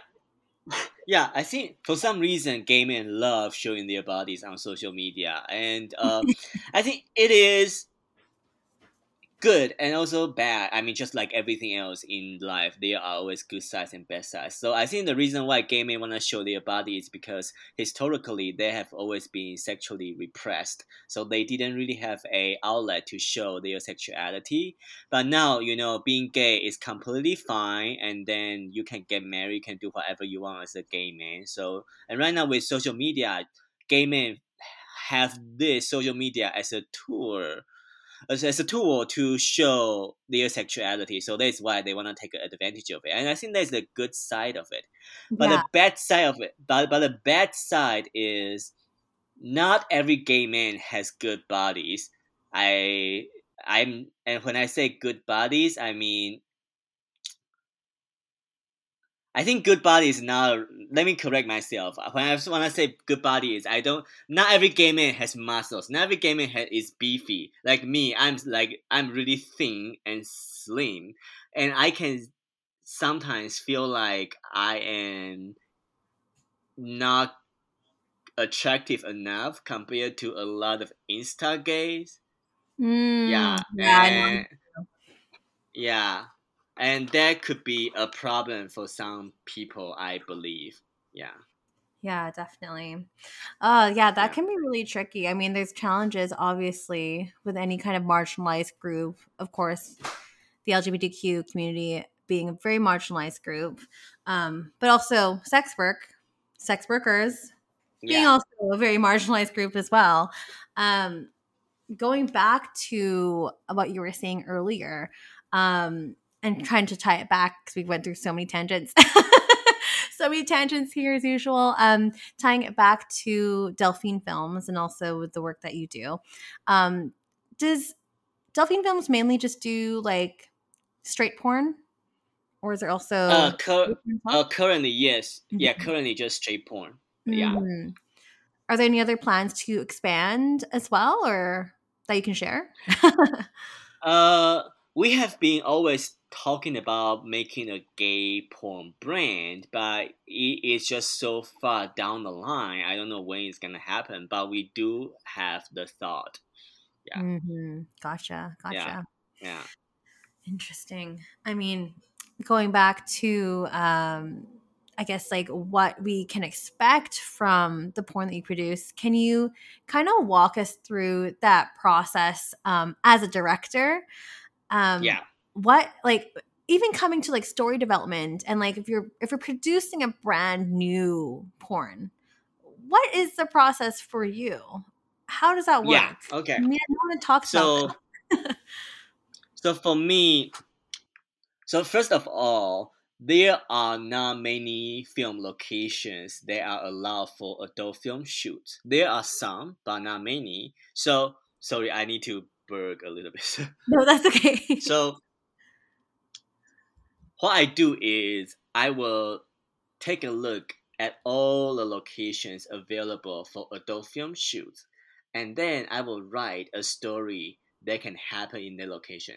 Yeah, I think for some reason gay men love showing their bodies on social media, and uh, I think it is good and also bad. I mean, just like everything else in life, there are always good sides and bad sides. So I think the reason why gay men want to show their body is because historically they have always been sexually repressed. So they didn't really have a outlet to show their sexuality. But now, you know, being gay is completely fine, and then you can get married, can do whatever you want as a gay man. So and right now with social media, gay men have this social media as a tool as, as a tool to show their sexuality. So that's why they want to take advantage of it. And I think that's the good side of it. But yeah. the bad side of it, but, but the bad side is not every gay man has good bodies. I I'm and when I say good bodies, I mean I think good body is not. Let me correct myself. When I when I say good body is, I don't. Not every gay man has muscles. Not every gay man has, is beefy. Like me, I'm like I'm really thin and slim, and I can sometimes feel like I am not attractive enough compared to a lot of Insta gays. Mm, yeah, yeah, and, yeah and that could be a problem for some people i believe. Yeah. Yeah definitely. Uh yeah that Yeah. can be really tricky. I mean there's challenges obviously with any kind of marginalized group. Of course the lgbtq community being a very marginalized group. Um but also sex work sex workers being yeah. also a very marginalized group as well. Um going back to what you were saying earlier um and trying to tie it back because we went through so many tangents. so many tangents here as usual. Um, tying it back to Delphine Films and also with the work that you do. Um, does Delphine Films mainly just do like straight porn, or is there also uh, cur- uh currently yes yeah Mhm. currently just straight porn yeah Mhm. Are there any other plans to expand as well, or that you can share? uh we have been always talking about making a gay porn brand but it is just so far down the line i don't know when it's gonna happen but we do have the thought Yeah. Mhm. Gotcha. Gotcha. Yeah. yeah Interesting. I mean, going back to um I guess like what we can expect from the porn that you produce, can you kind of walk us through that process um as a director? Um yeah what like even coming to like story development and like if you're if you're producing a brand new porn, what is the process for you? How does that work? yeah okay I mean, I want to talk so so for me so first of all there are not many film locations that are allowed for adult film shoots there are some but not many so sorry i need to burp a little bit No, that's okay. so what i do is i will take a look at all the locations available for adult film shoots and then i will write a story that can happen in the location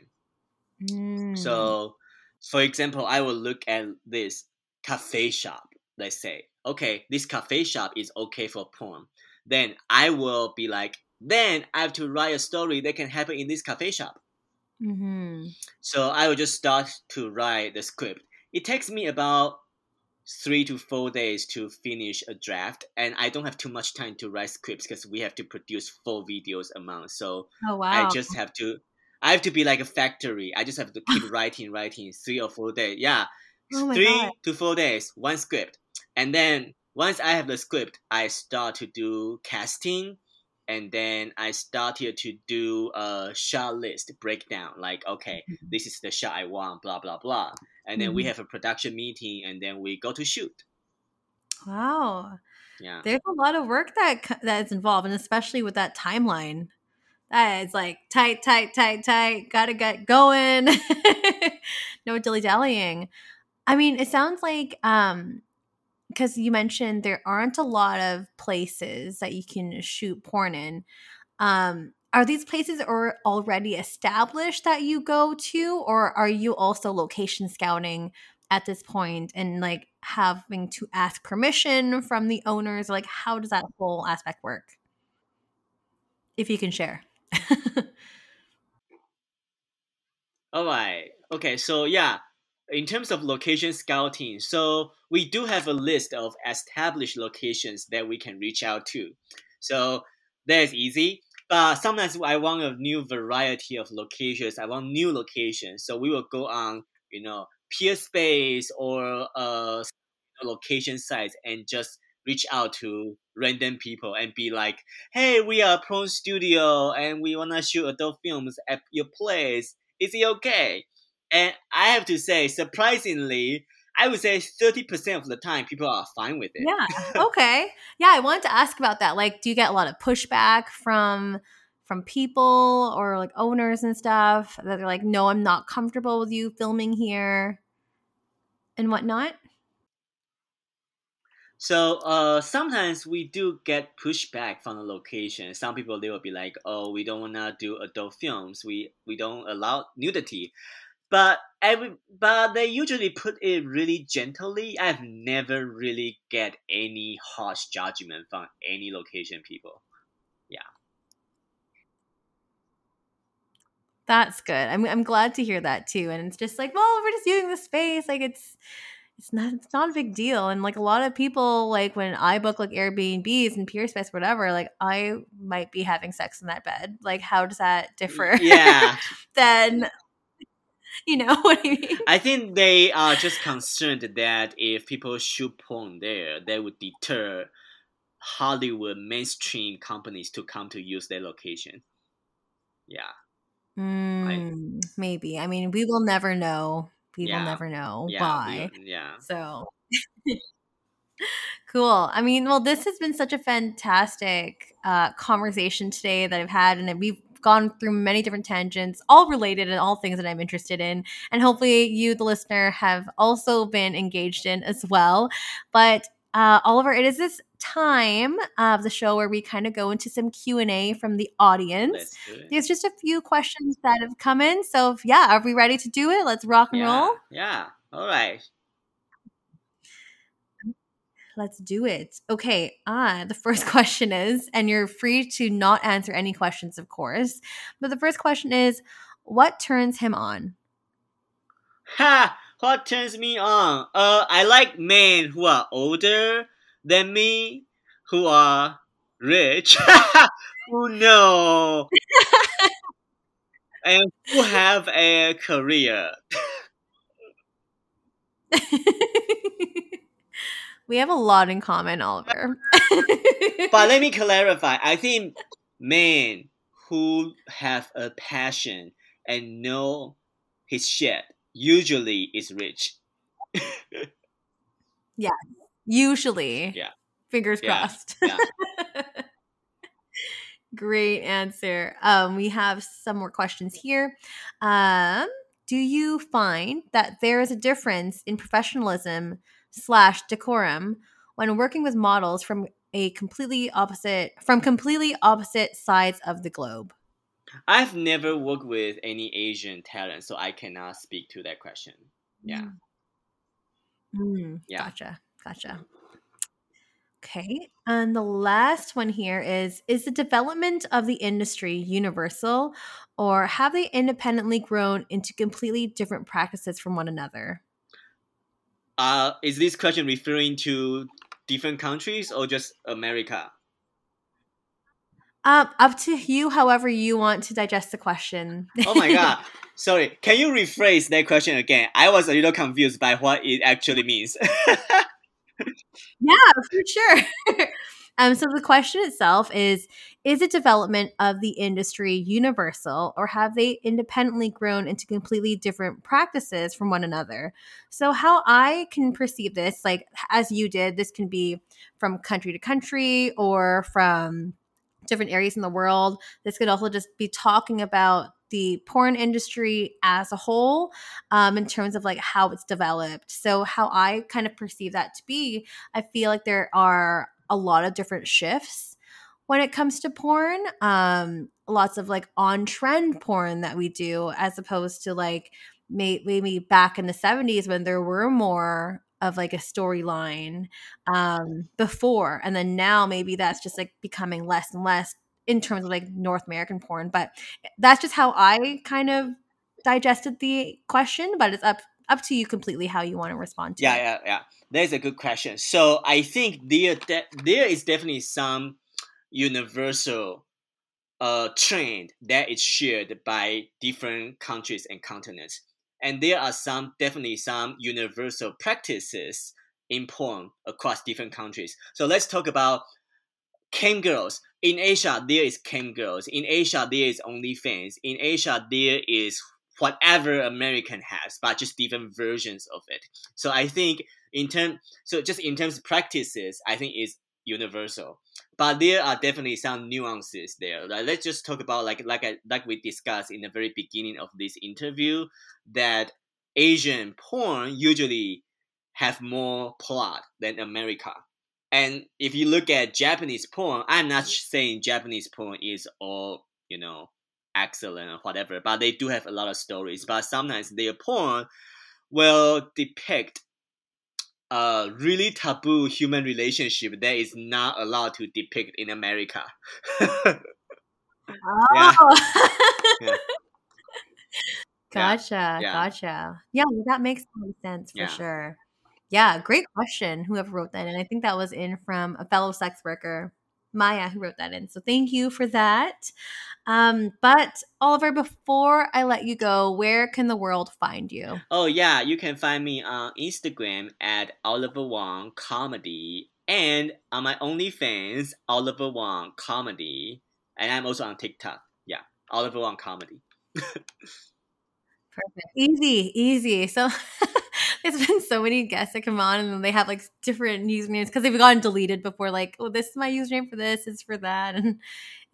Mm. So, for example, I will look at this cafe shop. Let's say, okay, this cafe shop is okay for porn. Then I will be like, then I have to write a story that can happen in this cafe shop. Hmm So I will just start to write the script. It takes me about three to four days to finish a draft, and I don't have too much time to write scripts because we have to produce four videos a month. So Oh wow. I just have to I have to be like a factory. I just have to keep writing, writing three or four days. Yeah. Oh three God. to four days, one script. And then once I have the script, I start to do casting and then I started to do a shot list breakdown. Like, okay, Mhm. this is the shot I want, blah blah blah. And then we Mhm. have a production meeting and then we go to shoot. Wow. Yeah. There's a lot of work that that is involved, and especially with that timeline. That is like tight, tight, tight, tight. Gotta get going. no dilly dallying. I mean, it sounds like um because you mentioned there aren't a lot of places that you can shoot porn in. Um, are these places or already established that you go to, or are you also location scouting at this point and like having to ask permission from the owners? Like, how does that whole aspect work? If you can share. All right. Okay. So yeah, in terms of location scouting, so we do have a list of established locations that we can reach out to. So that's easy. But sometimes I want a new variety of locations. I want new locations. So we will go on, you know, Peerspace or uh, location sites and just reach out to random people and be like, "Hey, we are Prone Studio and we wanna shoot adult films at your place. Is it okay?" And I have to say, surprisingly, I would say thirty percent of the time people are fine with it. Yeah. Okay. yeah, I wanted to ask about that. Like, do you get a lot of pushback from from people or like owners and stuff that they're like, "No, I'm not comfortable with you filming here," and whatnot? So uh, sometimes we do get pushback from the location. Some people they will be like, "Oh, we don't wanna do adult films. We we don't allow nudity." But every but they usually put it really gently. I've never really get any harsh judgment from any location people. Yeah. That's good. I'm I'm glad to hear that too. And it's just like, well, we're just using the space. Like it's it's not it's not a big deal. And like a lot of people, like when I book like Airbnbs and Peerspace, whatever, like I might be having sex in that bed. Like how does that mm, differ? Yeah. then you know what I mean? I think they are just concerned that if people shoot porn there, that would deter Hollywood mainstream companies to come to use their location. Yeah. Mm, maybe. I mean, we will never know. We will never know Yeah. why. yeah. So cool. I mean, well, this has been such a fantastic uh, conversation today that I've had, and we've gone through many different tangents, all related and all things that I'm interested in. And hopefully, you, the listener, have also been engaged in as well. But uh, Oliver, it is this time of the show where we kind of go into some Q and A from the audience. Let's do it. There's just a few questions that have come in. So, if, yeah, are we ready to do it? Let's rock and Yeah. roll. Yeah. All right. Let's do it. Okay. Uh, the first question is, and you're free to not answer any questions, of course. But the first question is, what turns him on? Ha! What turns me on? Uh, I like men who are older than me, who are rich, who know, and who have a career. We have a lot in common, Oliver. But let me clarify. I think men who have a passion and know his shit usually is rich. Yeah. Usually. Yeah. Fingers Yeah. crossed. Yeah. Great answer. Um, we have some more questions here. Um, do you find that there is a difference in professionalism slash decorum when working with models from a completely opposite from completely opposite sides of the globe? I've never worked with any Asian talent, so I cannot speak to that question. Yeah. Mm, Yeah. Gotcha. Gotcha. Okay. And the last one here is Is the development of the industry universal, or have they independently grown into completely different practices from one another? Uh, is this question referring to different countries or just America? Um, up to you, however you want to digest the question. Oh my god. Sorry, can you rephrase that question again? I was a little confused by what it actually means. Yeah, for sure. um, so the question itself is Is the development of the industry universal, or have they independently grown into completely different practices from one another? So, how I can perceive this, like as you did, this can be from country to country or from different areas in the world. This could also just be talking about the porn industry as a whole um, in terms of like how it's developed. So, how I kind of perceive that to be I feel like there are a lot of different shifts when it comes to porn. Um, lots of like on trend porn that we do, as opposed to like may- maybe back in the 70s when there were more of like a storyline um, before. And then now maybe that's just like becoming less and less in terms of like North American porn. But that's just how I kind of digested the question, but it's up up to you completely how you want to respond to yeah, it. Yeah, yeah, That's a good question. So I think there de- there is definitely some universal uh, trend that is shared by different countries and continents. And there are some definitely some universal practices in porn across different countries. So let's talk about cam girls. In Asia, there is cam girls. In Asia, there is OnlyFans. In Asia, there is whatever American has, but just different versions of it. So I think in term, so just in terms of practices, I think is universal. But there are definitely some nuances there. Like, let's just talk about like like I, like we discussed in the very beginning of this interview that Asian porn usually have more plot than America. And if you look at Japanese porn, I'm not saying Japanese porn is all you know excellent or whatever, but they do have a lot of stories. But sometimes their porn will depict a really taboo human relationship that is not allowed to depict in America. oh. yeah. Gotcha, yeah. gotcha. Yeah, well, that makes sense for sure. Yeah, great question. Whoever wrote that, and I think that was in from a fellow sex worker Maya who wrote that in. So thank you for that. Um, but Oliver, before I let you go, where can the world find you? Oh yeah, you can find me on Instagram at Oliver Wang Comedy and on my OnlyFans, Oliver Wang Comedy. And I'm also on TikTok. Yeah, Oliver Wang Comedy. Perfect. Easy, easy. So it's been so many guests that come on and then they have like different usernames because they've gotten deleted before. Like, oh, this is my username for this, it's for that, and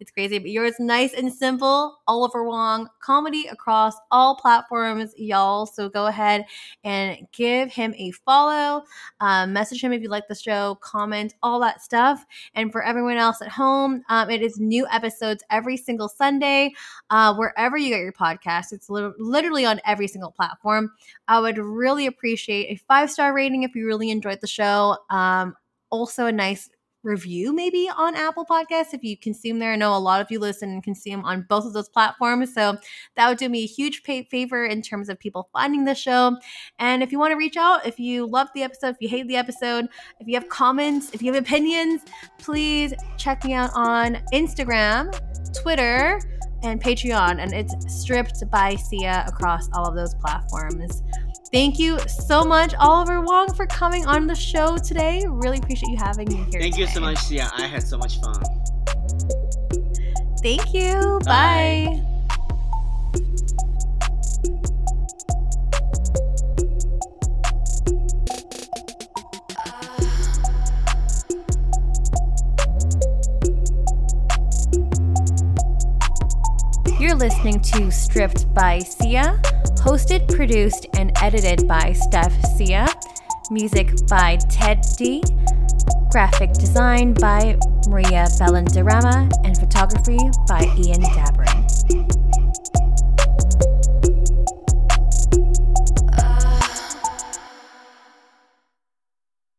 it's crazy. But yours nice and simple. Oliver Wang comedy across all platforms, y'all. So go ahead and give him a follow. Um, message him if you like the show. Comment all that stuff. And for everyone else at home, um, it is new episodes every single Sunday, uh, wherever you get your podcast. It's li- literally on every single platform. I would really appreciate a five star rating if you really enjoyed the show. Um, also, a nice review maybe on Apple Podcasts if you consume there. I know a lot of you listen and consume on both of those platforms. So that would do me a huge favor in terms of people finding the show. And if you want to reach out, if you love the episode, if you hate the episode, if you have comments, if you have opinions, please check me out on Instagram, Twitter, and Patreon. And it's stripped by Sia across all of those platforms. Thank you so much, Oliver Wong, for coming on the show today. Really appreciate you having me here. Thank today. you so much. Yeah, I had so much fun. Thank you. Bye. Bye. You're listening to Stripped by Sia Hosted, produced, and edited by Steph Sia. Music by Ted D. Graphic design by Maria Bellandarama. And photography by Ian Dabrin.